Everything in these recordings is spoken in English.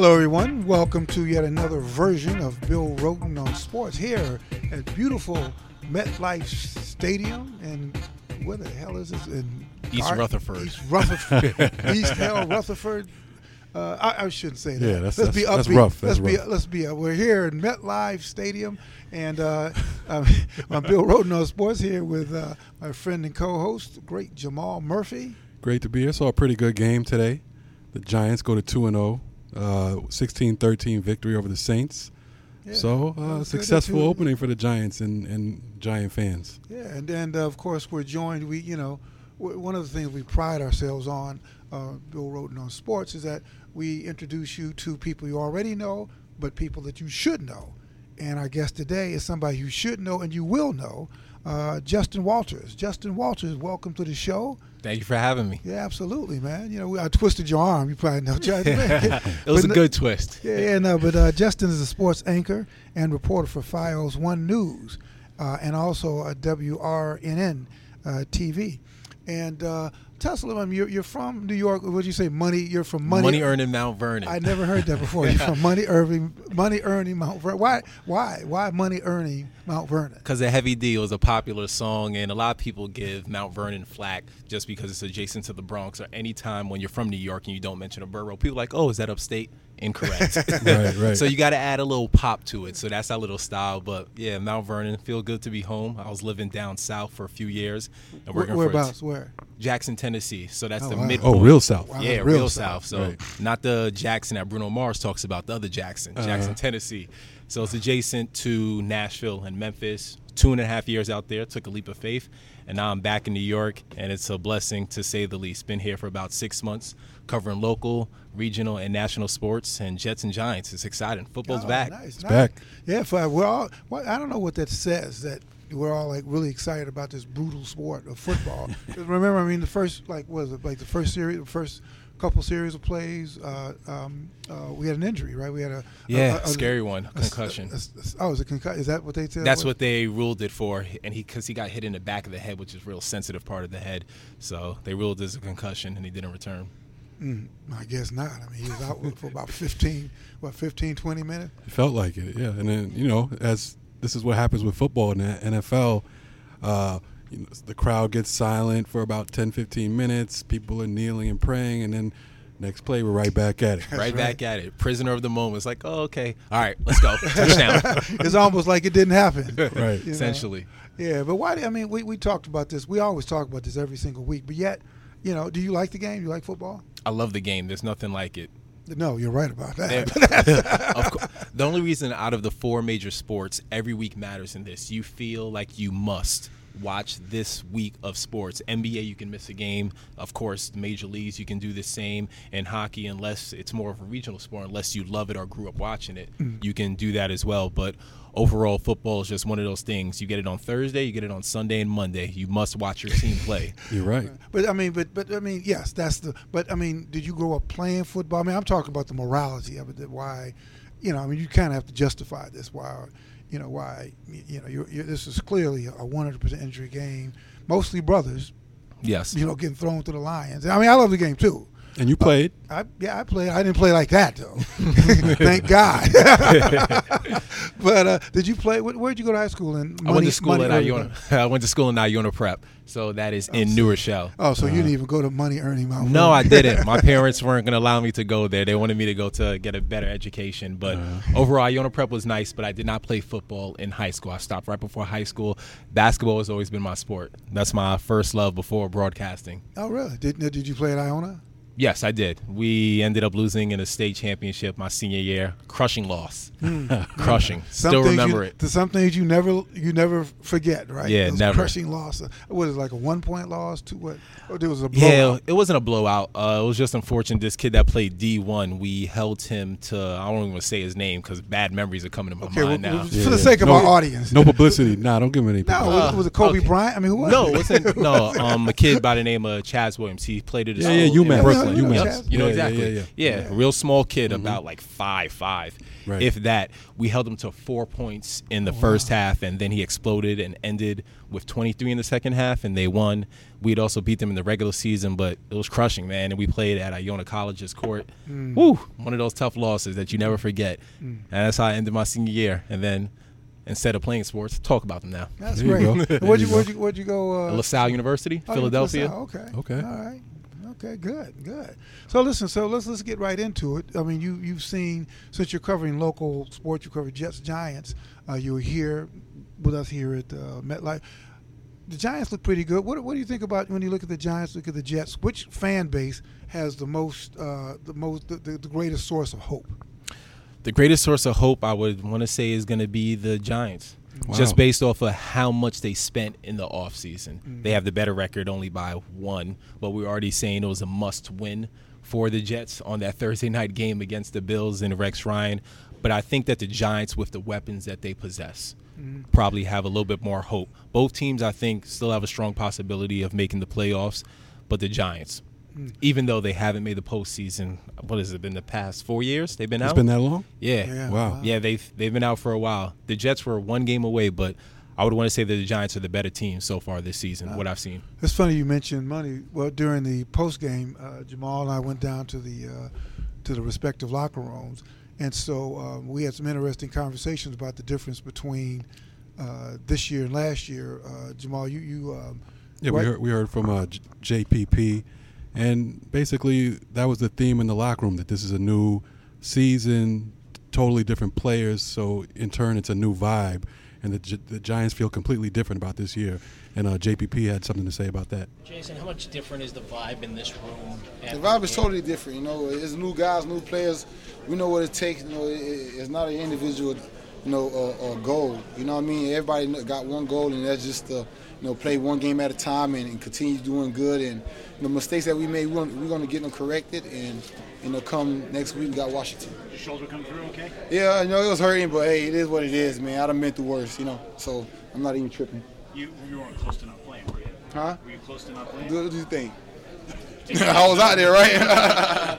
Hello, everyone. Welcome to yet another version of Bill Rhoden on Sports here at beautiful MetLife Stadium. And where the hell is this? In East Gar- Rutherford. East Rutherford. East Hell Rutherford. Uh, I, I, shouldn't say that. Yeah, that's, let's that's, be upbeat. That's rough. That's let's rough. be. Let's be. Uh, we're here in MetLife Stadium, and uh, I'm, Bill Rhoden on Sports here with uh, my friend and co-host, great Jamal Murphy. Great to be here. Saw a pretty good game today. The Giants go to two and zero uh, 16 13 victory over the Saints. Yeah, so uh, successful opening for the Giants and, and Giant fans. Yeah, and and uh, of course we're joined. We you know one of the things we pride ourselves on, uh, Bill Rhoden on sports, is that we introduce you to people you already know, but people that you should know. And our guest today is somebody you should know and you will know uh, Justin Walters. Justin Walters, welcome to the show. Thank you for having me. Yeah, absolutely, man. You know, I twisted your arm. You probably know. It was But a good twist. Yeah, yeah, no, but uh, Justin is a sports anchor and reporter for FiOS One News, uh, and also a WRNN uh, TV. And uh, tell us a little bit. You're, you're from New York. What did you say? Money. You're from Money. Money, earning Mount Vernon. I never heard that before. You're from Money Earning, Money Earning Mount Vernon. Why? Why? Why Money Earning Mount Vernon? Because the Heavy D was a popular song, and a lot of people give Mount Vernon flack just because it's adjacent to the Bronx. Or anytime when you're from New York and you don't mention a borough, people are like, "Oh, is that upstate?" Incorrect. Right, right. So you got to add a little pop to it. So that's our little style. But yeah, Mount Vernon, feel good to be home. I was living down south for a few years and Where, working whereabouts? for Where? Jackson, Tennessee. So that's Oh, the wow. midpoint. Oh, real South. Wow. Yeah, real, real south. south. So Right. not the Jackson that Bruno Mars talks about, the other Jackson, Uh-huh. Jackson, Tennessee. So it's adjacent to Nashville and Memphis. Two and a half years out there, took a leap of faith, and now I'm back in New York, and it's a blessing to say the least. Been here for about six months, covering local, regional, and national sports, and Jets and Giants. It's exciting. Football's Oh, back. Nice, nice. back. Yeah, for, we're all. Well, I don't know what that says. That we're all like really excited about this brutal sport of football. 'Cause remember, I mean, the first like was it like the first series, the first couple series of plays, uh, um, uh, we had an injury, right? We had a Yeah, a, a, scary one, a- concussion. a- a- oh, is it concussion? Is that what they said? That's what they ruled it for, and he because he got hit in the back of the head, which is a real sensitive part of the head. So they ruled it as a concussion, and he didn't return. Mm, I guess not. I mean, he was out for about 15, what, 15, 20 minutes. It felt like it, yeah. And then, you know, as this is what happens with football in the NFL, uh, you know, the crowd gets silent for about 10, 15 minutes. People are kneeling and praying, and then next play, we're right back at it. right, right. back at it. Prisoner of the moment. It's like, oh, okay, all right, let's go. Touchdown. it's almost like it didn't happen. Right. you know? Essentially, Yeah, but why? do- I mean, we, we talked about this. We always talk about this every single week. But yet, you know, do you like the game? You like football? I love the game. There's nothing like it. No, you're right about that. of course, the only reason out of the four major sports, every week matters in this. You feel like you must watch this week of sports. NBA, you can miss a game. Of course, major leagues, you can do the same. And hockey, unless it's more of a regional sport, unless you love it or grew up watching it, mm. you can do that as well. But overall, football is just one of those things. You get it on Thursday, you get it on Sunday and Monday. You must watch your team play. You're right. but I mean, but but I mean, yes, that's the. But I mean, did you grow up playing football? I mean, I'm talking about the morality of it. Why, you know, I mean, you kind of have to justify this. Why, you know, why, you know, you're, you're, this is clearly a 100% injury game. Mostly brothers, Yes. you know, getting thrown to the lions. I mean, I love the game too. And you played. I, yeah, I played. I didn't play like that though. Thank God. but uh, did you play? Where, where'd you go to high school? In I went to school Money at Iona. I went to school in Iona Prep, so that is in so- New Rochelle. Oh, so you didn't even go to money earning Mount Uh-huh. No, I didn't. My parents weren't going to allow me to go there. They wanted me to go to get a better education. But Uh-huh. overall, Iona Prep was nice, but I did not play football in high school. I stopped right before high school. Basketball has always been my sport. That's my first love before broadcasting. Oh, really? Did did you play at Iona? Yes, I did. We ended up losing in a state championship my senior year. Crushing loss. Crushing. Still things remember you, it. to Some things you never you never forget, right? Yeah, Those never. Crushing loss. What is it, like a one point loss? Two what? Or there was a Yeah, it wasn't a blowout. Uh, it was just unfortunate. This kid that played D one, we held him to. I don't even want to say his name because bad memories are coming to my Okay, well, mind now. well, Yeah, for the yeah. sake of No- our audience. No publicity. Nah, don't give him any No, publicity. was, was it Kobe okay. Bryant? I mean, who was No, it? it wasn't. No, um, a kid by the name of Chaz Williams. He played at his Yeah, yeah, school. UMass. Brooklyn. You know Yep, You know Yeah, exactly. yeah, Yeah, yeah. real small kid, mm-hmm. about like five five, Right. if that. We held him to four points in the first half, and then he exploded and ended with 23 in the second half, and they won. We'd also beat them in the regular season, but it was crushing, man. And we played at Iona College's court. Mm. Woo! One of those tough losses that you never mm. forget. Mm. And that's how I ended my senior year. And then instead of playing sports, talk about them now. That's There great. go. Where'd you, you where'd go. you where'd you go? Uh, LaSalle University, oh, Philadelphia. LaSalle, Okay. Okay. All right. Okay. Good. Good. So listen. So let's let's get right into it. I mean, you you've seen since you're covering local sports, you cover Jets Giants. Uh, you were here with us here at uh, MetLife. The Giants look pretty good. What, what do you think about when you look at the Giants? Look at the Jets. Which fan base has the most, uh, the most, the, the, the greatest source of hope? The greatest source of hope I would want to say is going to be the Giants. Wow. Just based off of how much they spent in the offseason. They mm. have the better record only by one, but we're already saying it was a must win for the Jets on that Thursday night game against the Bills and Rex Ryan. But I think that the Giants, with the weapons that they possess, mm. probably have a little bit more hope. Both teams, I think, still have a strong possibility of making the playoffs, but the Giants, even though they haven't made the postseason, what has it been the past four years? They've been It's out. It's been that long? Yeah. Yeah. Wow. Yeah, they've they've been out for a while. The Jets were one game away, but I would want to say that the Giants are the better team so far this season. what I've seen. It's funny you mentioned money. Well, during the post game, uh, Jamal and I went down to the uh, to the respective locker rooms, and so um, we had some interesting conversations about the difference between uh, this year and last year. Uh, Jamal, you you um, Yeah, we heard we heard from uh, J- JPP, and basically that was the theme in the locker room that this is a new season, totally different players. So in turn, it's a new vibe, and the, Gi- the Giants feel completely different about this year. And uh, JPP had something to say about that. Jason, how much different is the vibe in this room? The vibe is totally different. You know, it's new guys, new players. We know what it takes. You know, it, it's not an individual, you know, uh, uh, goal. You know what I mean? Everybody got one goal, and that's just to, you know, play one game at a time and, and continue doing good. And the mistakes that we made, we're gonna, we're gonna get them corrected. And you know, come next week, we got Washington. Your shoulder come through okay? Yeah, I know it was hurting, but hey, it is what it is, man. I done been the worst, you know. So I'm not even tripping. You you weren't close to not playing, were you? Huh? Were you close to not playing? What do you think? I was out there, right?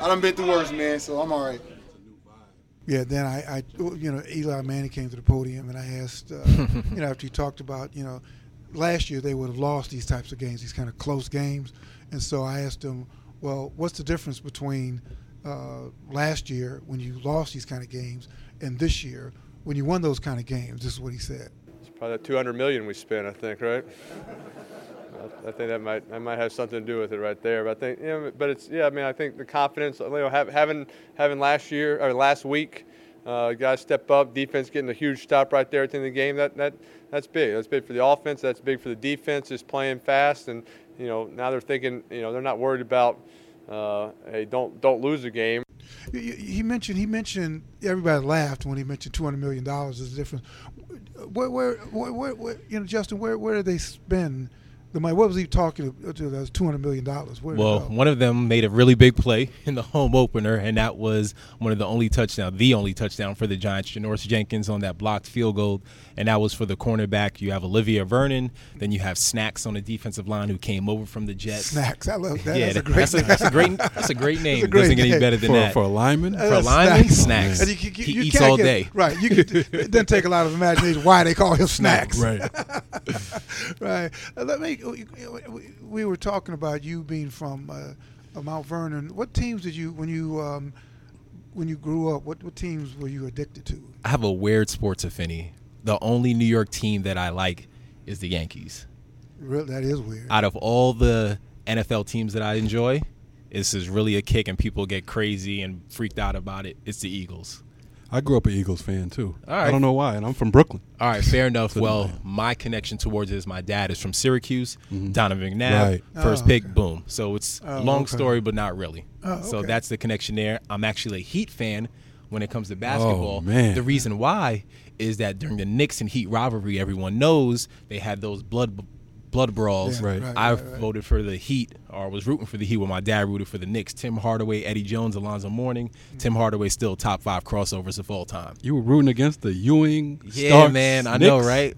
I done been through worse, man. So I'm all right. Yeah, then I, I, you know, Eli Manning came to the podium, and I asked, uh, you know, after he talked about, you know, last year they would have lost these types of games, these kind of close games, and so I asked him, well, what's the difference between uh, last year when you lost these kind of games and this year when you won those kind of games? This is what he said. It's probably that 200 million we spent, I think, right? I- I think that might that might have something to do with it right there. But I think, you know, but it's yeah. I mean, I think the confidence, you know, having having last year or last week, uh, guys step up, defense getting a huge stop right there at the end of the game. That that that's big. That's big for the offense. That's big for the defense, just playing fast. And you know, now they're thinking, you know, they're not worried about, uh, hey, don't don't lose a game. He mentioned he mentioned everybody laughed when he mentioned two hundred million dollars is the difference. Where, where, where, where, you know, Justin, where, where did they spend the money? What was he talking to? to that was two hundred million dollars. Where did it Well, one of them made a really big play in the home opener, and that was one of the only touchdown, the only touchdown for the Giants. Janoris Jenkins on that blocked field goal, and that was for the cornerback. You have Olivier Vernon, then you have Snacks on the defensive line who came over from the Jets. snacks. I love that. Yeah, that's a great. that's, a, that's a great that's a great name. a great Doesn't get any better than For, that. for a lineman? For a lineman, snacks. And you, you, He you eats all get- day. Right. You could, it doesn't take a lot of imagination why they call him snacks. Right. right. Uh, let me. We- We were talking about you being from uh, uh, Mount Vernon. What teams did you when you um, when you grew up? What, what teams were you addicted to? I have a weird sports affinity. The only New York team that I like is the Yankees. Real, that is weird. Out of all the NFL teams that I enjoy, this is really a kick, and people get crazy and freaked out about it. It's the Eagles. I grew up an Eagles fan too. All I don't know why, and I'm from Brooklyn. All right, fair enough. So well, my connection towards it is my dad is from Syracuse, mm-hmm. Donovan McNabb, Right. first Oh, pick, okay. boom. So it's Oh, a long okay. story, but not really. Oh, So that's the connection there. I'm actually a Heat fan when it comes to oh, basketball. man. The reason why is that during the Knicks and Heat rivalry, everyone knows they had those blood blood brawls. Yeah, Right. right, I right, voted for the Heat or was rooting for the Heat when my dad rooted for the Knicks. Tim Hardaway, Eddie Jones, Alonzo Mourning. Tim Hardaway still top five crossovers of all time. You were rooting against the Ewing. Yeah, Starks, man, I know, right?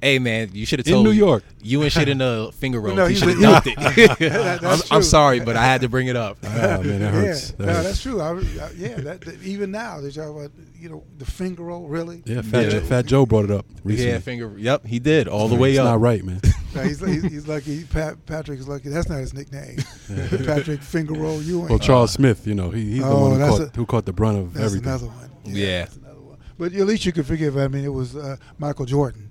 Hey man, you should have told In New York. You and shit in the finger roll. No, you should have dunked it. That- I'm, I'm sorry, but I had to bring it up. Ah, man, that hurts. Yeah, That no, hurts. that's true. I, I, yeah, that, that- even now they talk about you know the finger roll. Really? Yeah, Fat, Yeah. Joe, Fat Joe brought it up recently. Yeah, finger. Yep, he did all the way it's up. not right, man. No, he's, he's, he's lucky. Pat, Patrick is lucky. That's not his nickname. Patrick Finger Roll Ewing. Well, Charles Smith, you know, he, he's the one who caught, a- who caught the brunt of that's everything. another one. Yeah. that's another one. But at least you could forgive. I mean, it was uh, Michael Jordan.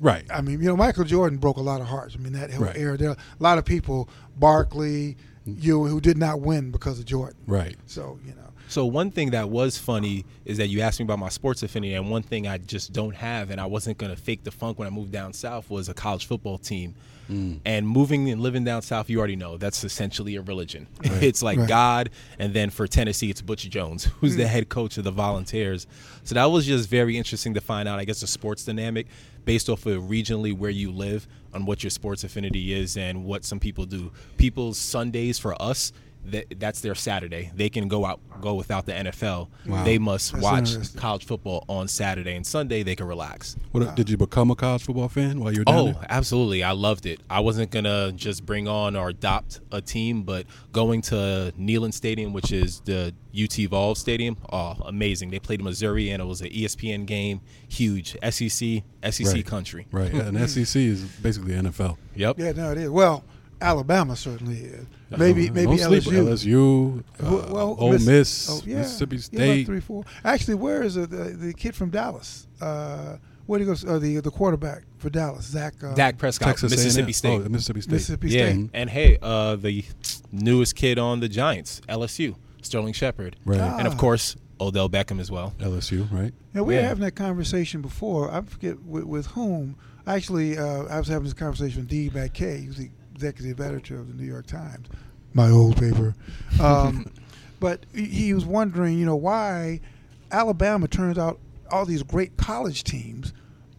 Right. I mean, you know, Michael Jordan broke a lot of hearts. I mean, that whole Right. era. There, a lot of people, Barkley, you who did not win because of Jordan. Right. So you know, So one thing that was funny is that you asked me about my sports affinity, and one thing I just don't have, and I wasn't gonna fake the funk when I moved down south, was a college football team. Mm. And moving and living down south, you already know that's essentially a religion. It's like Right. God, and then for Tennessee, it's Butch Jones, who's the mm. head coach of the Volunteers. So that was just very interesting to find out. I guess the sports dynamic based off of regionally where you live on what your sports affinity is and what some people do. People's Sundays for us that that's their Saturday. They can go out go without the NFL. Wow. They must That's watch college football on Saturday and Sunday they can relax. What, Did you become a college football fan while you were down Oh, there? absolutely. I loved it. I wasn't going to just bring on or adopt a team, but going to Neyland Stadium, which is the UT Vol Stadium, oh, amazing. They played Missouri and it was an ESPN game, huge. SEC, SEC Right. country. Right. And SEC is basically NFL. Yep. yeah, no, it is. Well, Alabama certainly is. Maybe Uh, maybe don't LSU. LSU, uh, Well, well, Ole Miss- Miss, oh, yeah. Mississippi Yeah, State. three, four. Actually, where is the, the, the kid from Dallas? Uh, where do he go? Uh, the the quarterback for Dallas, Zach. Uh, Dak Prescott, Texas Mississippi A&M. State. Oh, Mississippi State. Mississippi yeah. State. And hey, uh, the newest kid on the Giants, LSU, Sterling Shepard. Right. And of Ah. course, Odell Beckham as well. LSU, right? Yeah, we were having that conversation before. I forget with, with whom. Actually, uh, I was having this conversation with Dean Baquet, who's the executive editor of the New York Times, my old paper. Um, but he- was wondering, you know, why Alabama turns out all these great college teams,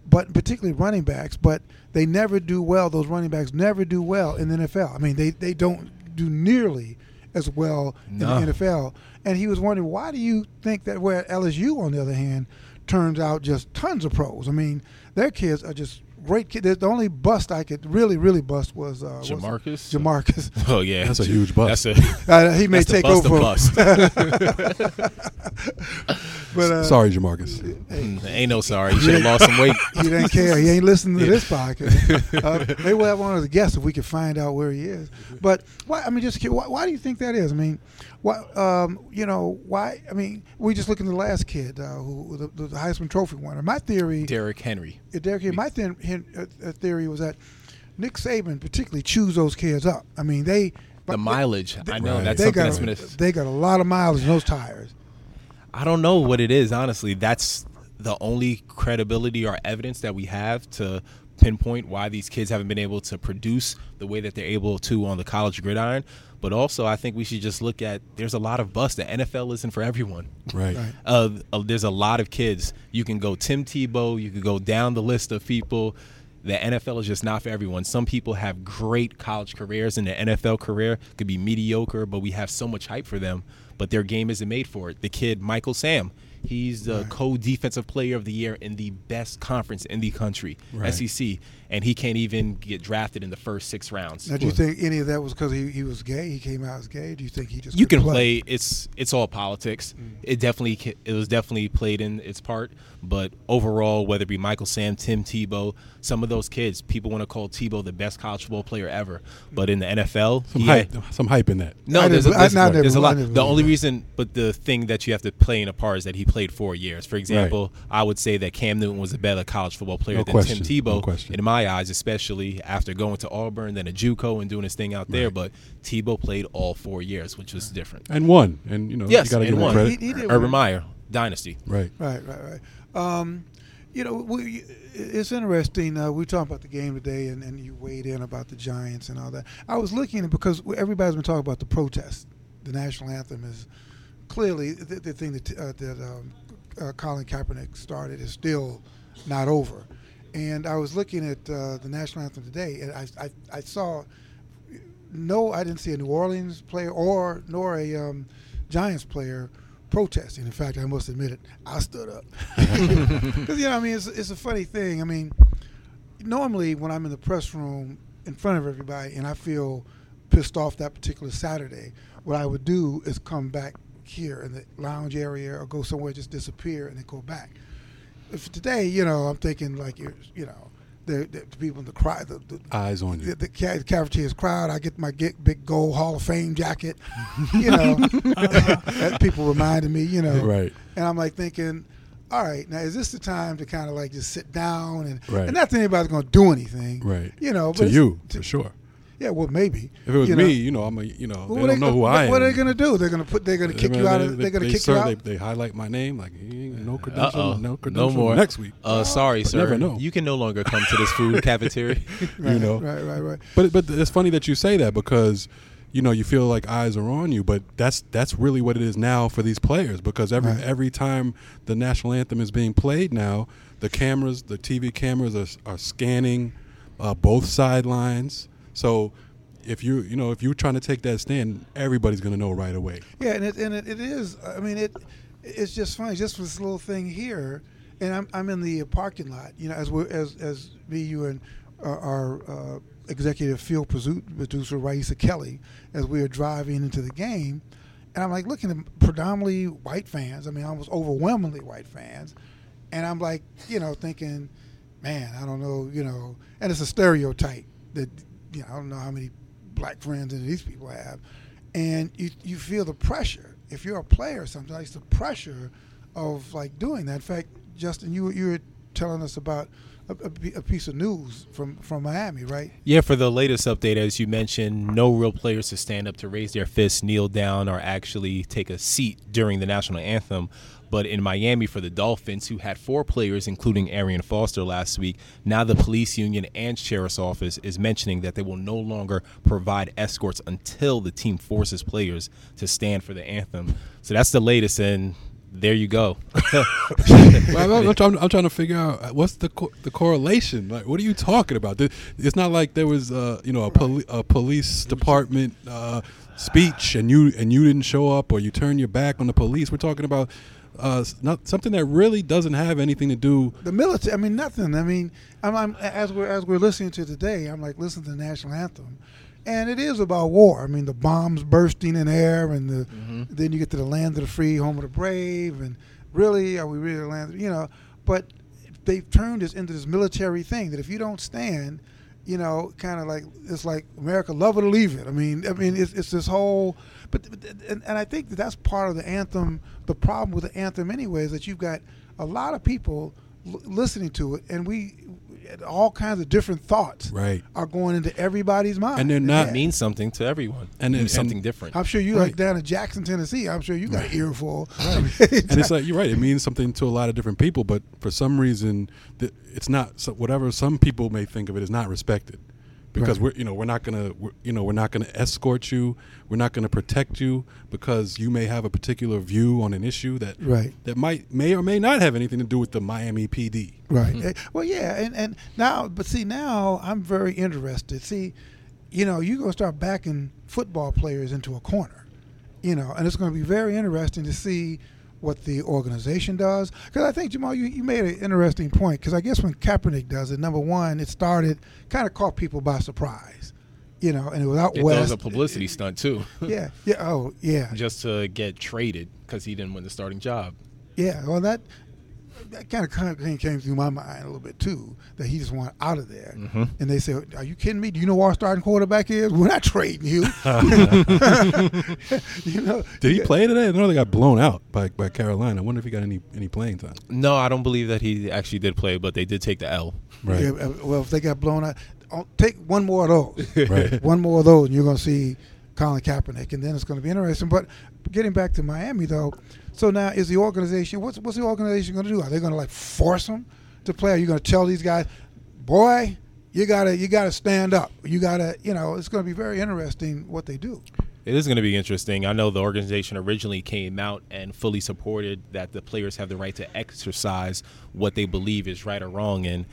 but particularly running backs, but they never do well. Those running backs never do well in the NFL. I mean, they, they don't do nearly as well No. in the NFL. And he was wondering, why do you think that where LSU, on the other hand, turns out just tons of pros? I mean, their kids are just great kid. The only bust I could really, really bust was uh. Jamarcus? Jamarcus. Oh yeah, That's a huge bust. That's a Uh, he may that's the take bust over. bust. but uh, Sorry, Jamarcus. Mm, ain't no sorry. You should have lost some weight. he didn't care. He ain't listening to this podcast. Uh, maybe we'll have one of the guests if we can find out where he is. But why? I mean, just why, why do you think that is? I mean, why? Um, you know, why? I mean, we just look at the last kid uh, who the, the Heisman Trophy winner. My theory, Derrick Henry. uh, Derrick, my th- hin- uh, Uh, uh, theory was that Nick Saban particularly chews those kids up. I mean, they The mileage. I know Right. that's they something got that's been. A, they got a lot of mileage in those tires. I don't know what it is. Honestly, that's the only credibility or evidence that we have to pinpoint why these kids haven't been able to produce the way that they're able to on the college gridiron. But also, I think we should just look at there's a lot of bust. The NFL isn't for everyone. Right. Right. Uh, uh, there's a lot of kids. You can go Tim Tebow. You could go down the list of people. The NFL is just not for everyone. Some people have great college careers, and the NFL career could be mediocre, but we have so much hype for them. But their game isn't made for it. The kid Michael Sam, he's the co-defensive player of the year in the best conference in the country, Right. SEC, and he can't even get drafted in the first six rounds. Now, do you think any of that was because he, he was gay? He came out as gay. Do you think he just you can couldn't play. It's it's all politics. Mm. It definitely it was definitely played in its part, but overall, whether it be Michael Sam, Tim Tebow, some of those kids, people want to call Tebow the best college football player ever, but in the NFL, Some hype, had- some hype in that. no, I there's a, didn't- I- there's, no, I never- there's a I lot. The only that. reason, but the thing that you have to play in a part is that he played four years. For example, I would say that Cam Newton was a better college football player No than question, Tim Tebow no question. in my eyes, especially after going to Auburn, then a JUCO, and doing his thing out there. But Tebow played all four years, which was different. And won, And, you know, Yes, you got to and give him one. credit. He- he did Urban win. Meyer dynasty. Right. Right, right, right. Um, you know, we, it's interesting. Uh, we talked about the game today, and, and you weighed in about the Giants and all that. I was looking because everybody's been talking about the protest. The national anthem is clearly the, the thing that uh, that um, uh, Colin Kaepernick started is still not over. And I was looking at uh, the national anthem today, and I, I, I saw no, I didn't see a New Orleans player or nor a um, Giants player protesting. In fact, I must admit it, I stood up because you know, I mean, it's, it's a funny thing. I mean, normally when I'm in the press room in front of everybody and I feel pissed off that particular Saturday, what I would do is come back here in the lounge area or go somewhere, just disappear and then go back. If today, you know, I'm thinking like you're, you know, the, the, the people in the crowd, the, the, Eyes on you. the, the ca- cafeteria's crowd. I get my get big gold Hall of Fame jacket. You know, that people reminded me. You know, Right. And I'm like thinking, all right, now is this the time to kind of like just sit down and Right. and not that anybody's going to do anything, Right. You know, but to you, to- for sure. Yeah, well, maybe. If it was you me, know. you know, I'm a, you know, Well, they what don't know who what, I am. What are they going to do? They're going to put. They're going to kick you out. Of, they're going to kick you out. They, they highlight my name like no credential, Uh-oh. no No more. next week. Uh, sorry, But sir. never know. You can no longer come to this food cafeteria. Right, know. right, right, right. But but it's funny that you say that because you know you feel like eyes are on you, but that's that's really what it is now for these players because every Right. every time the national anthem is being played now, the cameras, the TV cameras are are scanning uh, both sidelines. So if you you know if you're trying to take that stand, everybody's to know right away. Yeah, and it and it, it is. I mean, it it's just funny. Just this little thing here, and I'm I'm in the parking lot. You know, as we as as me, you, and our, our uh, executive field producer Raisa Kelly, as we are driving into the game, and I'm like looking at predominantly white fans. I mean, almost overwhelmingly white fans, and I'm like, you know, thinking, man, I don't know, you know, and it's a stereotype that you know I don't know how many black friends that these people have, and you you feel the pressure if you're a player. Sometimes the pressure of like doing that. In fact, Justin, you were- you were telling us about a piece of news from from Miami, right? Yeah, for the latest update, as you mentioned, no real players to stand up to raise their fists, kneel down, or actually take a seat during the national anthem. But in Miami, for the Dolphins, who had four players, including Arian Foster last week, now the police union and sheriff's office is mentioning that they will no longer provide escorts until the team forces players to stand for the anthem. So that's the latest, and there you go. well, I'm, I'm, trying, I'm trying to figure out uh, what's the co- the correlation. Like, what are you talking about? It's not like there was, uh, you know, a, poli- a police department uh, speech and you and you didn't show up or you turned your back on the police. We're talking about uh, not something that really doesn't have anything to do. The military. I mean, nothing. I mean, I'm, I'm as we're as we're listening to today. I'm like listening to the national anthem, and it is about war. I mean, the bombs bursting in air, and the then you get to the land of the free, home of the brave, and really, are we really the land? You know, but they've turned this into this military thing that if you don't stand, you know, kind of like it's like America, love it or leave it. I mean, I mean, it's, it's this whole, but but- and, and I think that that's part of the anthem. The problem with the anthem, anyway, is that you've got a lot of people l- listening to it, and we all kinds of different thoughts Right. are going into everybody's mind, And they're not- It means something to everyone. And it it- something and- different. I'm sure you Right. like down in Jackson, Tennessee. I'm sure you got an earful. and it's like you're right. It means something to a lot of different people, but for some reason, it's not. Whatever some people may think of it is not respected, because Right. we're you know we're not gonna we're, you know we're not gonna escort you. We're not gonna protect you because you may have a particular view on an issue that Right. that might may or may not have anything to do with the Miami PD. Right. Eh, Well, yeah, and and now, but see, now I'm very interested. See, you know, you're gonna start backing football players into a corner, you know, and it's gonna be very interesting to see what the organization does. Because I think Jamal, you, you made an interesting point. Because I guess when Kaepernick does it, number one, it started kind of caught people by surprise, you know, and it was out It west. was a publicity stunt too, yeah. Yeah. Oh, yeah. just to get traded because he didn't win the starting job. Yeah, well, that that kind of came, came through my mind a little bit too. That he just wanted out of there, Mm-hmm. and they said, "Are you kidding me? Do you know who our starting quarterback is? We're not trading you." you know? Did he play today? I know they got blown out by, by Carolina. I wonder if he got any any playing time. No, I don't believe that he actually did play, but they did take the L. Right. yeah, uh, well, if they got blown out, oh, take one more of those. Right. one more of those, and you're going to see Colin Kaepernick, and then it's going to be interesting. But getting back to Miami, though, so now is the organization? What's what's the organization going to do? Are they going to like force them to play? Are you going to tell these guys, boy, you gotta you gotta stand up. You gotta you know it's going to be very interesting what they do. It is going to be interesting. I know the organization originally came out and fully supported that the players have the right to exercise what they believe is right or wrong. And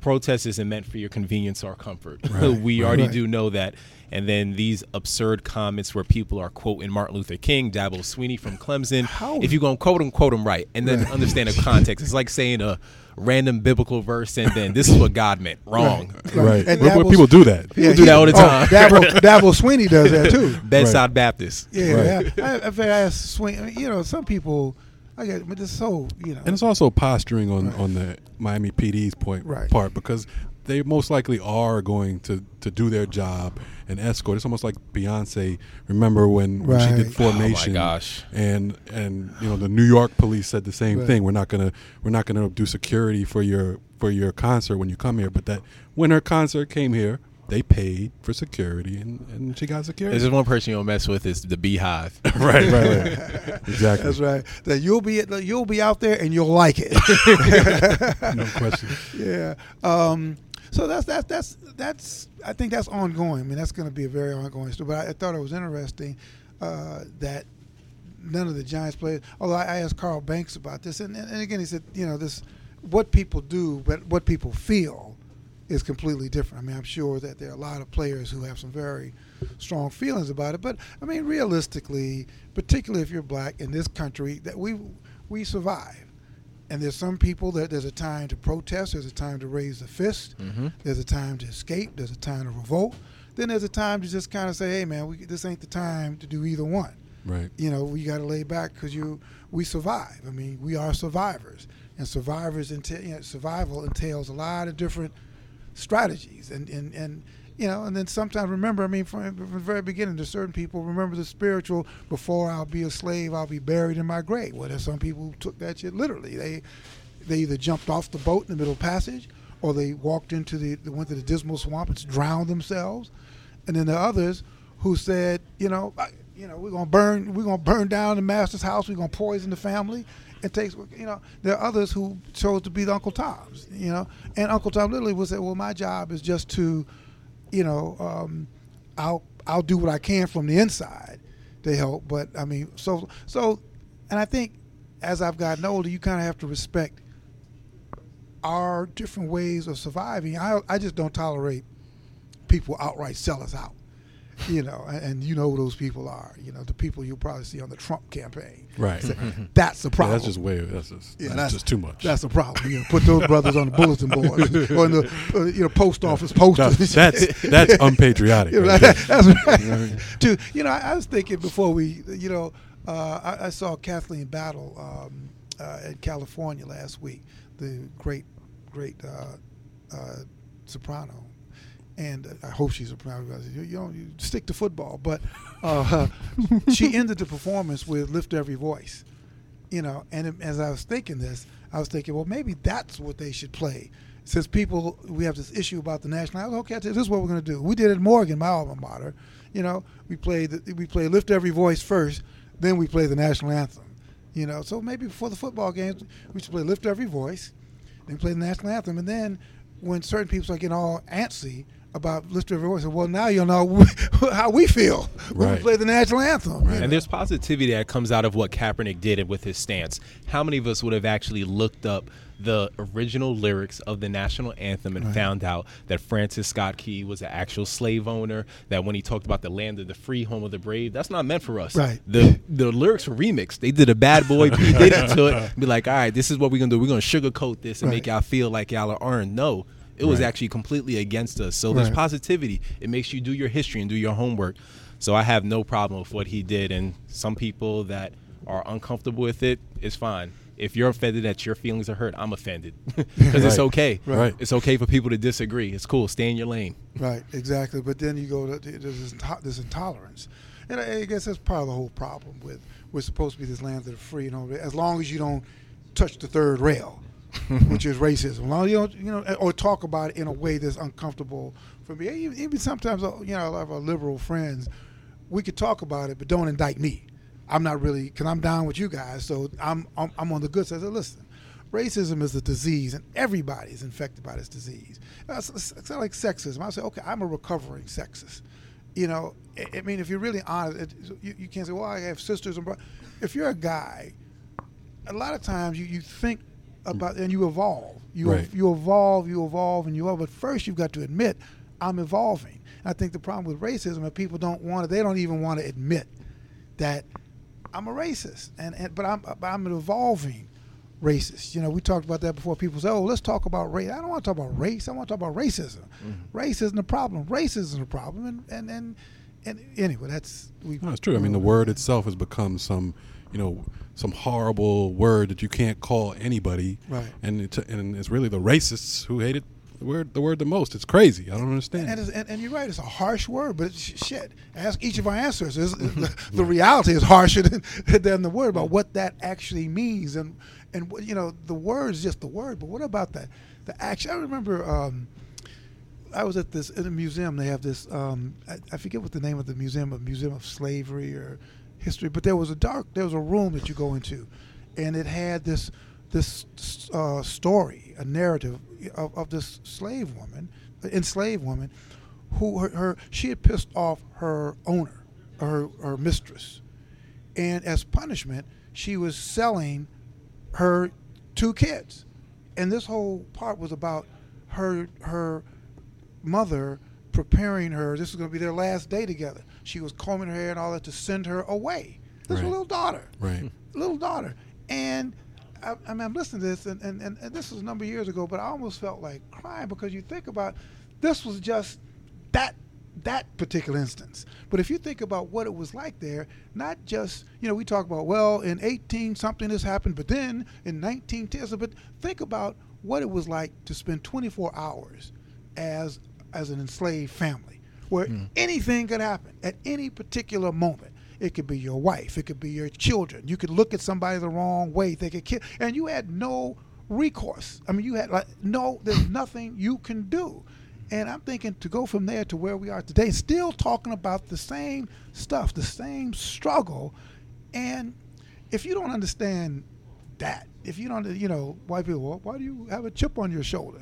protest isn't meant for your convenience or comfort. we already right. do know that. And then these absurd comments where people are quoting Martin Luther King, Dabo Swinney from Clemson. How- If you're going to quote them, quote them right. And then Right. understand the context. It's like saying a random biblical verse and then this is what God meant. Wrong. Right. And But- but people do that. People do that all the oh, time. Oh, Dabo, Dabo Swinney does that too. Bedside Baptist. Yeah, I, I, I, I asked Swinney. I mean, you know, some people, I get, but it's so you know. And it's also posturing on, on the Miami PD's point Right. part because they most likely are going to, to do their job and escort. It's almost like Beyonce. Remember when, when she did Formation? gosh. And and you know the New York police said the same Right. thing. We're not gonna we're not gonna do security for your for your concert when you come here. But that when her concert came here, they paid for security and, and she got security. There's just one person you don't mess with is the BeyHive. right, right, right. exactly. That's right. That you'll be you'll be out there and you'll like it. No question. yeah. Um, so that's that's that's that's I think that's ongoing. I mean, that's going to be a very ongoing story. But I, I thought it was interesting uh, that none of the Giants players. Although I, asked Carl Banks about this, and, and again he said, you know, this what people do, but what people feel is completely different. I mean, I'm sure that there are a lot of players who have some very strong feelings about it. But I mean, realistically, particularly if you're black in this country, that we we survive. And there's some people that there's a time to protest, there's a time to raise the fist, mm-hmm. there's a time to escape, there's a time to revolt. Then there's a time to just kind of say, hey man, we, this ain't the time to do either one. Right. You know, we got to lay back because you we survive. I mean, we are survivors, and survivors entail you know, survival entails a lot of different strategies and and and you know and then sometimes remember i mean from, from the very beginning there's certain people remember the spiritual before i'll be a slave i'll be buried in my grave. Well there's some people who took that shit literally. They they either jumped off the boat in the middle of passage or they walked into the they went to the dismal swamp and drowned themselves. And then the others who said you know I, you know we're gonna burn we're gonna burn down the master's house we're gonna poison the family. It takes you know there are others who chose to be the uncle toms you know. And uncle tom literally would say well my job is just to you know um, i'll i'll do what i can from the inside to help but i mean so so and i think as i've gotten older you kind of have to respect our different ways of surviving. I i just don't tolerate people outright sell us out you know, and, and you know who those people are. You know, the people you'll probably see on the Trump campaign. Right. So that's the Yeah, problem. that's just way. That's just, Yeah, that's, just too much. That's the problem. You know, put those brothers on the bulletin board or in the uh, you know post office posters. that's that's, that's unpatriotic. You know, right that- that's right. To you know, I, I was thinking before we, you know, uh, I, I saw Kathleen Battle um, uh, in California last week, the great, great uh, uh, soprano, and I hope she's a soprano. because You, you know, you stick to football, but uh, she ended the performance with "Lift Every Voice." You know, and as I was thinking this, I was thinking, well, maybe that's what they should play. Since people, we have this issue about the national. I was, okay, this is what we're going to do. We did it at Morgan, my alma mater. You know, we played we played "Lift Every Voice" first, then we play the national anthem. You know, so maybe before the football games, we should play "Lift Every Voice," then play the national anthem, and then when certain people start getting all antsy about "Lift Every Voice," well, now you'll know how we feel when we Right. play the national anthem. you know. And there's positivity that comes out of what Kaepernick did with his stance. How many of us would have actually looked up the original lyrics of the national anthem and found out that Francis Scott Key was an actual slave owner? That when he talked about the land of the free, home of the brave, that's not meant for us. Right. The the lyrics were remixed. They did a bad boy P did it to it. Be like, all right, this is what we're gonna do. We're gonna sugarcoat this and make y'all feel like y'all are earned. No. It was Right. actually completely against us. So there's positivity. It makes you do your history and do your homework. So I have no problem with what he did. And some people that are uncomfortable with it, it is fine. If you're offended that your feelings are hurt, I'm offended because it's okay. Right. It's okay for people to disagree. It's cool. Stay in your lane. Right, exactly. But then you go to there's this, this intolerance, and I I guess that's part of the whole problem with we're supposed to be this land of the free. You know, as long as you don't touch the third rail, which is racism. As you don't, you know, or talk about it in a way that's uncomfortable for me. Even, even sometimes, uh, you know, of our liberal friends, we could talk about it, but don't indict me. I'm not really because I'm down with you guys, so I'm I'm, I'm on the good side. So listen, racism is a disease, and everybody is infected by this disease. Uh, It's, it's, it's not like sexism. I say, okay, I'm a recovering sexist. You know, I, I mean, if you're really honest, it, you, you can't say, well, I have sisters and brothers. If you're a guy, a lot of times you, you think Mm. about and you evolve. You Right. you evolve, you evolve, and you evolve. But first, you've got to admit, I'm evolving. I think the problem with racism is people don't want to. They don't even want to admit that I'm a racist, and, and but I'm but I'm evolving racist. You know, we talked about that before. People say, "Oh, let's talk about race." I don't want to talk about race. I want to talk about racism. Race isn't the problem. Race isn't the problem. And and and, and anyway, that's we. No, it's true. I mean, the word itself has become some, you know, some horrible word that you can't call anybody. Right. And it's, and it's really the racists who hate it the word the word the most. It's crazy. I don't understand. And, and, and you're right. It's a harsh word, but it's, shit. Ask each of our answers. The, the reality is harsher than, than the word about what that actually means. And and you know, the word is just the word. But what about that? The action. I remember. Um, I was at this in a museum. They have this. Um, I, I forget what the name of the museum, a museum of slavery or history. But there was a dark. There was a room that you go into, and it had this this uh, story, a narrative of, of this slave woman, enslaved woman, who her, her she had pissed off her owner, her her mistress, and as punishment, she was selling her two kids, and this whole part was about her her mother preparing her. This was going to be their last day together. She was combing her hair and all that to send her away. This Right. little daughter, right. little daughter, and I, I mean, I'm listening to this, and, and, and, and this was a number of years ago, but I almost felt like crying because you think about this was just that that particular instance. But if you think about what it was like there, not just you know we talk about well in 18 something this happened, but then in 1910, but think about what it was like to spend 24 hours as as an enslaved family, where hmm. anything could happen at any particular moment. It could be your wife, it could be your children. You could look at somebody the wrong way, they could kill, and you had no recourse. I mean, you had like no, there's nothing you can do. And I'm thinking to go from there to where we are today, still talking about the same stuff, the same struggle. And if you don't understand that, if you don't, you know, white people, well, why do you have a chip on your shoulder?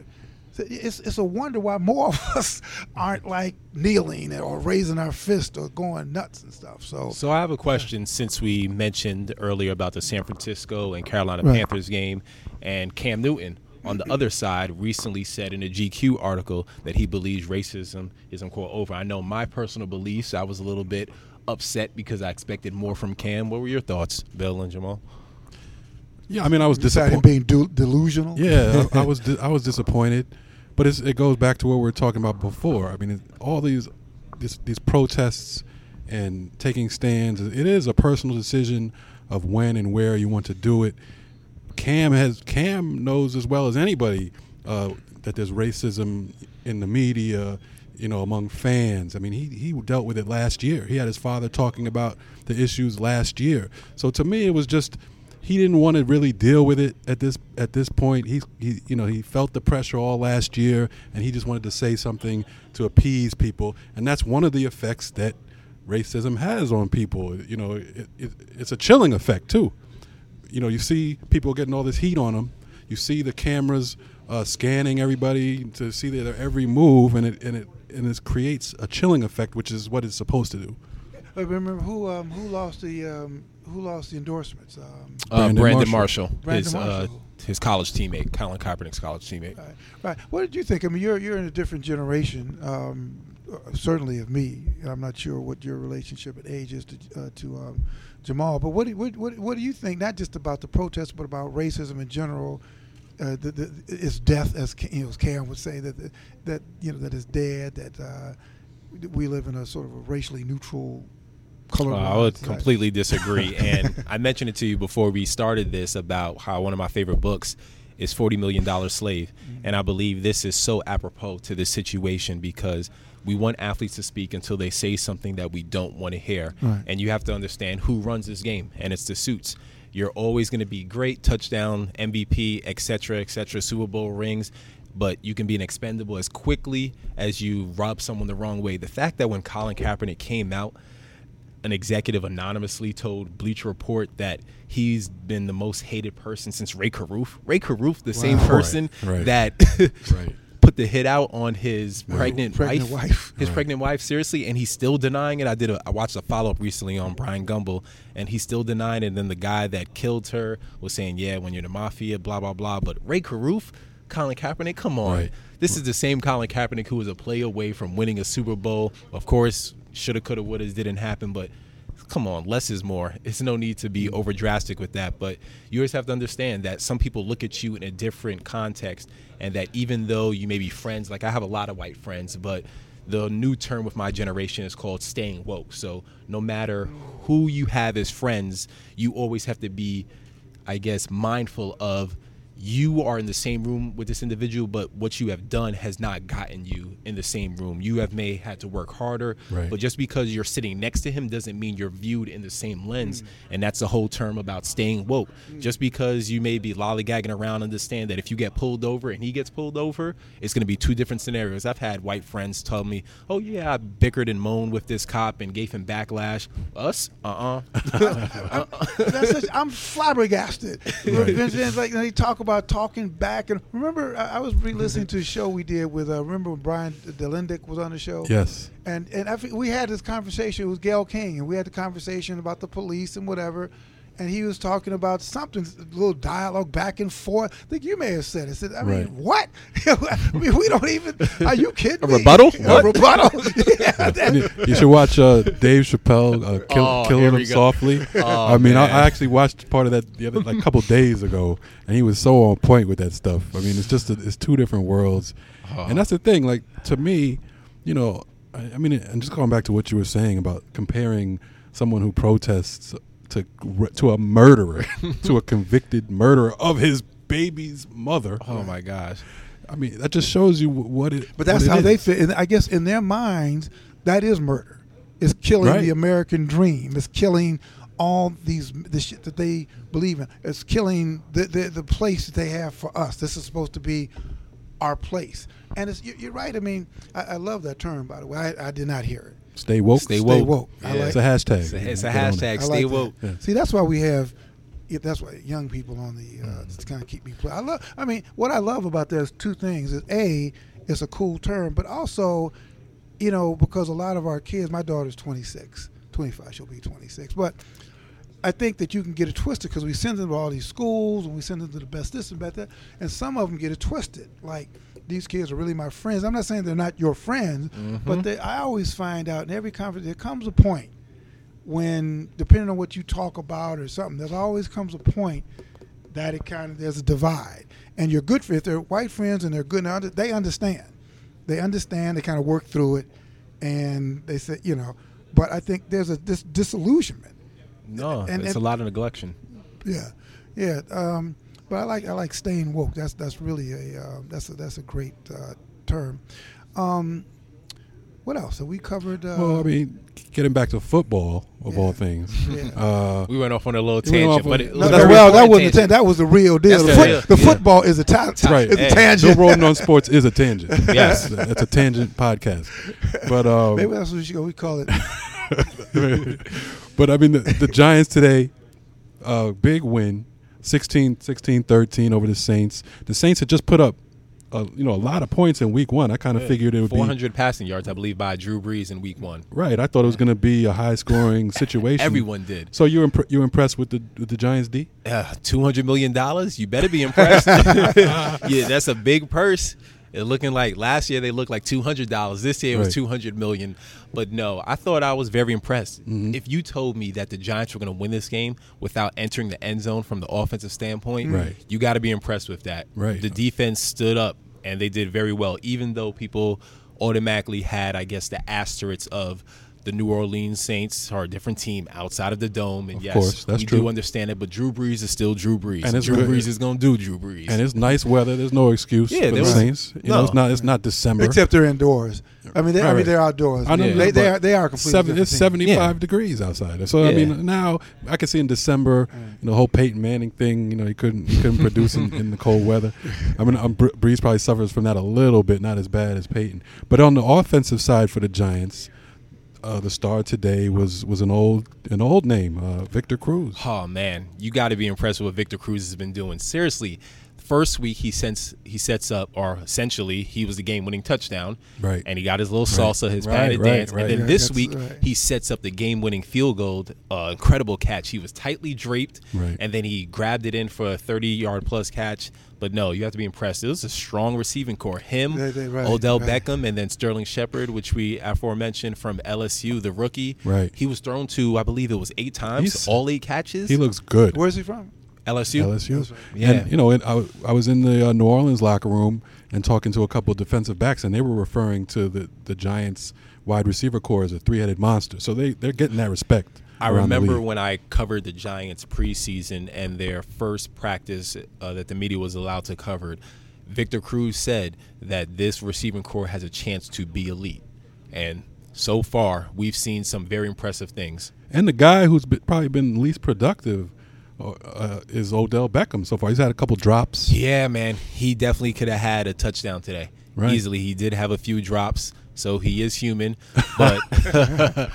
So It's, it's a wonder why more of us aren't like kneeling or raising our fist or going nuts and stuff. So, So I have a question since we mentioned earlier about the San Francisco and Carolina Right. Panthers game and Cam Newton on the other side recently said in a GQ article that he believes racism is unquote over. I know my personal beliefs. I was a little bit upset because I expected more from Cam. What were your thoughts, Bill and Jamal? Yeah, I mean, I was besides disappointed. being du- delusional. Yeah, I, I was di- I was disappointed, but it goes back to what we were talking about before. I mean, it, all these this, these protests and taking stands, it is a personal decision of when and where you want to do it. Cam has Cam knows as well as anybody uh, that there's racism in the media, you know, among fans. I mean, he he dealt with it last year. He had his father talking about the issues last year. So to me, it was just he didn't want to really deal with it at this at this point. He he you know he felt the pressure all last year, and he just wanted to say something to appease people, and that's one of the effects that racism has on people. You know, it, it, it's a chilling effect too you know, you see people getting all this heat on them. You see the cameras uh, scanning everybody to see their every move, and it and it and it creates a chilling effect, which is what it's supposed to do. Uh, remember who um, who lost the um, who lost the endorsements? Um, Uh, Brandon Brandon, Marshall. Marshall, Brandon his Uh, his college teammate, Colin Kaepernick's college teammate. Right, right. What did you think? I mean, you're you're in a different generation, um, uh, certainly of me. And I'm not sure what your relationship at age is to uh, to um, Jamal. But what do, what, what what do you think? Not just about the protests, but about racism in general. Uh, the, the, it's death, as Ca- you know, as Karen would say that that you know that is dead. That uh, we live in a sort of a racially neutral. Uh, I would completely disagree. and I mentioned it to you before we started this about how one of my favorite books is Forty Million Dollar Slave, Mm-hmm. and I believe this is so apropos to this situation because we want athletes to speak until they say something that we don't want to hear, Right. and you have to understand who runs this game, and it's the suits. You're always going to be great touchdown, MVP, etc cetera, et cetera, Super Bowl rings, but you can be an expendable as quickly as you rub someone the wrong way. The fact that when Colin Kaepernick came out an executive anonymously told Bleacher Report that he's been the most hated person since Rae Carruth. Rae Carruth, the same person Right, right. that Right. put the hit out on his pregnant, Pregnant wife, wife. his pregnant wife, seriously, and he's still denying it. I did. A, I watched a follow up recently on Bryant Gumbel, and he's still denying it. And then the guy that killed her was saying, "Yeah, when you're the mafia, blah blah blah." But Rae Carruth, Colin Kaepernick, come on. This is the same Colin Kaepernick who was a play away from winning a Super Bowl. Of course, shoulda, coulda, woulda, didn't happen, but come on, less is more. It's no need to be mm-hmm. over drastic with that, but you always have to understand that some people look at you in a different context, and that even though you may be friends, like I have a lot of white friends, but the new term with my generation is called staying woke. So no matter who you have as friends, you always have to be, I guess, mindful of you are in the same room with this individual, but what you have done has not gotten you in the same room. You have may had to work harder, Right. but just because you're sitting next to him doesn't mean you're viewed in the same lens. And that's the whole term about staying woke. Just because you may be lollygagging around, understand that if you get pulled over and he gets pulled over, it's going to be two different scenarios. I've had white friends tell me, "Oh yeah, I bickered and moaned with this cop and gave him backlash." Us, uh, uh That's such, I'm flabbergasted. It's, it's like they talk about talking back, and remember, I, I was re-listening to a show we did with. Uh, remember when Brian Delindick was on the show? Yes. And and I we had this conversation. It was Gayle King, and we had the conversation about the police and whatever. And he was talking about something, a little dialogue back and forth. I think you may have said it. I said, I mean, Right. what? I mean, we don't even. Are you kidding A me? rebuttal? A rebuttal? yeah, that- You, you should watch uh, Dave Chappelle uh, kill, Oh, killing him go. softly. Oh, I mean, I. I actually watched part of that the other like a couple days ago, and he was so on point with that stuff. I mean, it's just a, it's two different worlds, and that's the thing. Like to me, you know, I, I mean, and just going back to what you were saying about comparing someone who protests to to a murderer, to a convicted murderer of his baby's mother. oh my gosh. I mean, that just shows you what it. But that's it how they is. fit. And I guess in their minds, that is murder. It's killing Right. the American dream. It's killing all these the shit that they believe in. It's killing the, the the place that they have for us. This is supposed to be our place. And it's you're, you're right. I mean, I, I love that term. By the way, I, I did not hear it. Stay woke. Stay woke. Stay woke. woke. I Yeah. like It's a hashtag. It's a, it's a Get it. hashtag. Stay like that. woke. Yeah. See, that's why we have. Yeah, that's why young people on the uh, just kind of keep me. Play. I love. I mean, what I love about there's two things. Is a, it's a cool term, but also, you know, because a lot of our kids. My daughter's 26, 25. She'll be 26, but. I think that you can get it twisted because we send them to all these schools and we send them to the best this and best that, and some of them get it twisted. Like these kids are really my friends. I'm not saying they're not your friends, but they, I always find out in every conference there comes a point when depending on what you talk about or something, there always comes a point that it kind of there's a divide, and you're good for if they're white friends and they're good now they understand, they understand, they kind of work through it, and they say you know, but I think there's a this disillusionment, No, And- it's and- a lot of neglection. yeah, yeah. Um, but I like I like staying woke. That's that's really a uh, that's a that's a great uh, term. Um, what else have we covered? Uh, Well, I mean, getting back to football of Yeah. all things. Yeah. Uh, We went off on a little We went off tangent, on- but it No, was a No, very well, that wasn't a tangent. that was the real deal. That's The, the foot- real- the yeah. football is a ta- right. It's a Hey, tangent. Joe Rogan on Sports is a tangent. Yes. it's a, tangent podcast. But um, Maybe that's what we should go. We call it. but I mean, the, the Giants today, uh, big win, 16, 16-13 over the Saints. The Saints had just put up, uh, you know, a lot of points in Week One. I kind of figured it would be 400 passing yards, I believe, by Drew Brees in Week One. right. I thought it was going to be a high scoring situation. Everyone did. So you imp- you impressed with the with the Giants D? Uh, Two hundred million dollars. You better be impressed. yeah, that's a big purse. It looking like last year they looked like two hundred dollars. This year it was Right. two hundred million. But no, I thought I was very impressed. Mm-hmm. If you told me that the Giants were going to win this game without entering the end zone from the offensive standpoint, Right. you got to be impressed with that. Right. The defense stood up and they did very well, even though people automatically had, I guess, the asterisks of the New Orleans Saints are a different team outside of the dome. And Of yes, course, that's we true. do understand it, but Drew Brees is still Drew Brees. And it's Drew good- Brees is going to do Drew Brees. And it's nice weather. There's no excuse Yeah, for the was- Saints. You know, no. it's not it's not December. Except they're indoors. I mean, they, right, I mean they're outdoors. I know, they, they are they are completely Seven, it's 75 Yeah. degrees outside. So I mean, now I can see in December, you know, the whole Peyton Manning thing. You know, he couldn't he couldn't produce in, in the cold weather. I mean, um, Bre- Brees probably suffers from that a little bit, not as bad as Peyton. But on the offensive side for the Giants, uh, the star today was was an old an old name, uh, Victor Cruz. Oh man, you got to be impressed with what Victor Cruz has been doing. Seriously, First week he sends he sets up, or essentially he was the game-winning touchdown, Right. And he got his little salsa, his Right, padded right, dance, right. and then Yeah, this week right. he sets up the game-winning field goal, uh, incredible catch. He was tightly draped, Right. and then he grabbed it in for a 30-yard plus catch. But no, you have to be impressed. It was a strong receiving corps. Him, They- they- right, Odell right. Beckham, and then Sterling Shepard, which we aforementioned from LSU, the rookie. Right. He was thrown to, I believe it was eight times, He's- all eight catches. He looks good. Where's he from? LSU. LSU. Right. Yeah. And you know, and I, I was in the uh, New Orleans locker room and talking to a couple of defensive backs, and they were referring to the the Giants wide receiver corps as a three headed monster. So they they're getting that respect. I remember when I covered the Giants preseason and their first practice uh, that the media was allowed to cover. Victor Cruz said that this receiving corps has a chance to be elite, and so far we've seen some very impressive things. and the guy who's been, probably been least productive uh, uh, is Odell Beckham so far. He's had a couple drops. Yeah, man, he definitely could have had a touchdown today Right. easily. He did have a few drops, so he is human. But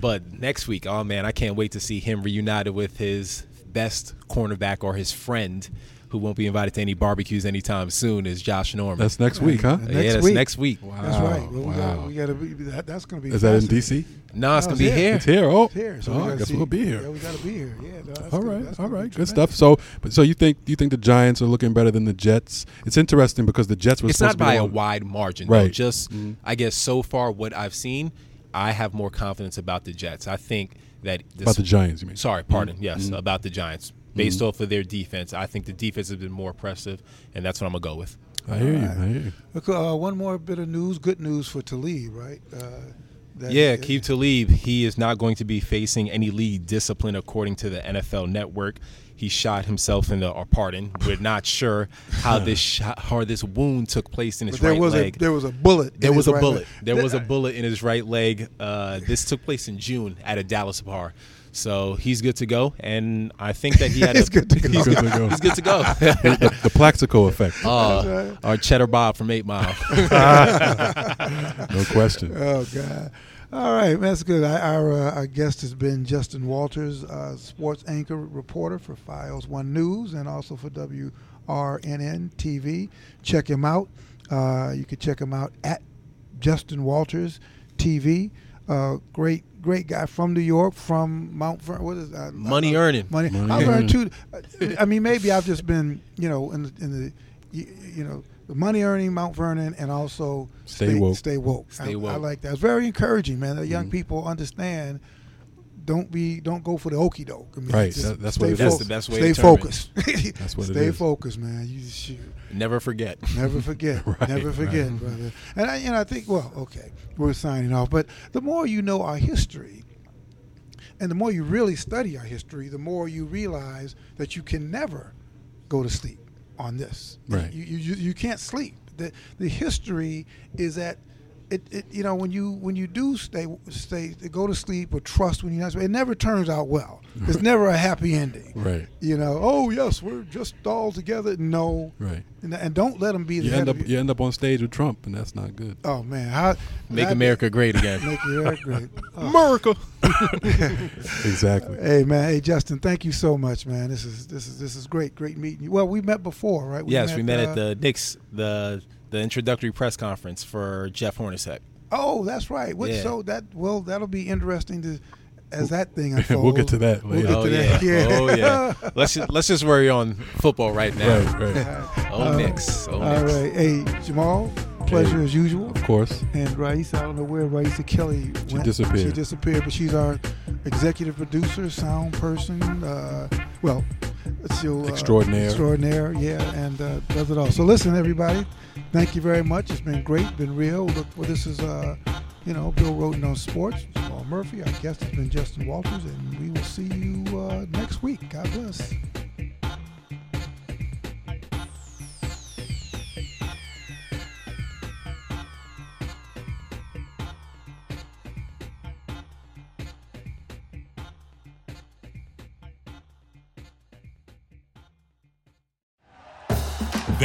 but next week, oh man, I can't wait to see him reunited with his best cornerback or his friend, who won't be invited to any barbecues anytime soon, is Josh Norman. That's next week, huh? Next yeah, that's week. next week. That's right. Well, we wow. got we got to be that, that's going to be. Is that in. DC? No, it's gonna be it's here. It's here. Oh, It's here, so oh we I guess see. we'll be here. Yeah, we got to be here. Yeah, no, that's All gonna- right, that's all gonna be right, good stuff. So, but so you think you think the Giants are looking better than the Jets? It's interesting because the Jets were It's supposed not to be by a wide margin, Right. though. Just mm-hmm. I guess so far what I've seen, I have more confidence about the Jets. I think that this, about the Giants. You mean? Sorry, pardon. Yes, Mm-hmm. about the Giants. Based off of their defense, I think the defense has been more impressive, and that's what I'm gonna go with. I hear you. All right. I hear you. Look, uh, one more bit of news, good news for Talib, right? Uh, that- Yeah, Aqib Talib, he is not going to be facing any league discipline according to the NFL Network. He shot himself in the, or pardon, we're not sure how this shot, how this wound took place in his there right was leg. a there was a bullet. in There was his a right bullet. leg. There was a bullet in his right leg. Uh, this took place in June at a Dallas bar. So he's good to go, and I think that he had. He's a, good to go. He's Good to go. He's good to go. the, the Plaxico effect. uh, our Cheddar Bob from Eight Mile. No question. Oh God! All right, that's good. I, our uh, our guest has been Justin Walters, uh, sports anchor reporter for Fios1 News and also for WRNN TV. Check him out. Uh, you can check him out at Justin Walters TV. Uh, great, great guy from New York, from Mount Vernon. What is that? Money Uh, earning. Money. Money I learned earning. too. I mean, maybe I've just been, you know, in the, in the you, you know, the money earning Mount Vernon and also Stay woke. Stay woke. Stay I, woke. I like that. It's very encouraging, man. That Mm-hmm. young people understand. Don't be, don't go for the okey doke. I mean, Right, just that- that's stay what it fo- is. That's the best way Stay to term it. focused. That's what it stay is. focused, man. You shoot. Never forget. Never forget. Right, Never forget, right. brother. And I, you know, I think, well, okay, we're signing off. But the more you know our history, and the more you really study our history, the more you realize that you can never go to sleep on this. Right. You you, you, you can't sleep. The the history is that. It, it, you know when you when you do stay stay go to sleep or trust when you're not it never turns out well it's never a happy ending Right. you know oh yes we're just all together no Right. and, and don't let them be the You end up you. you end up on stage with Trump, and that's not good. Oh man, how Make that- America great again. Make America great. Oh. America. Exactly. Hey man, hey Justin, thank you so much, man. This is this is this is great, great meeting you. Well, we met before, right? yes, we met uh, at the Knicks, the the introductory press conference for Jeff Hornacek. Oh, that's right. What, Yeah. So that well, that'll be interesting to as that thing unfolds. We'll get to that We'll get Oh to yeah. that. Yeah. oh yeah. Let's just, let's just worry on football right now. Right. Right. Oh Knicks. Oh All Knicks. right. Hey Jamal, pleasure as usual. Of course. And Raisa, I don't know where Raisa Kelly went. She disappeared. She disappeared, but she's our executive producer, sound person. Uh, well, she'll uh, Extraordinaire. extraordinaire, yeah, and uh, does it all. So listen, everybody, thank you very much. It's been great, been real. Look, well, this is uh, you know Bill Rhoden on sports. Jamal Murphy, our guest has been Justin Walters, and we will see you uh, next week. God bless.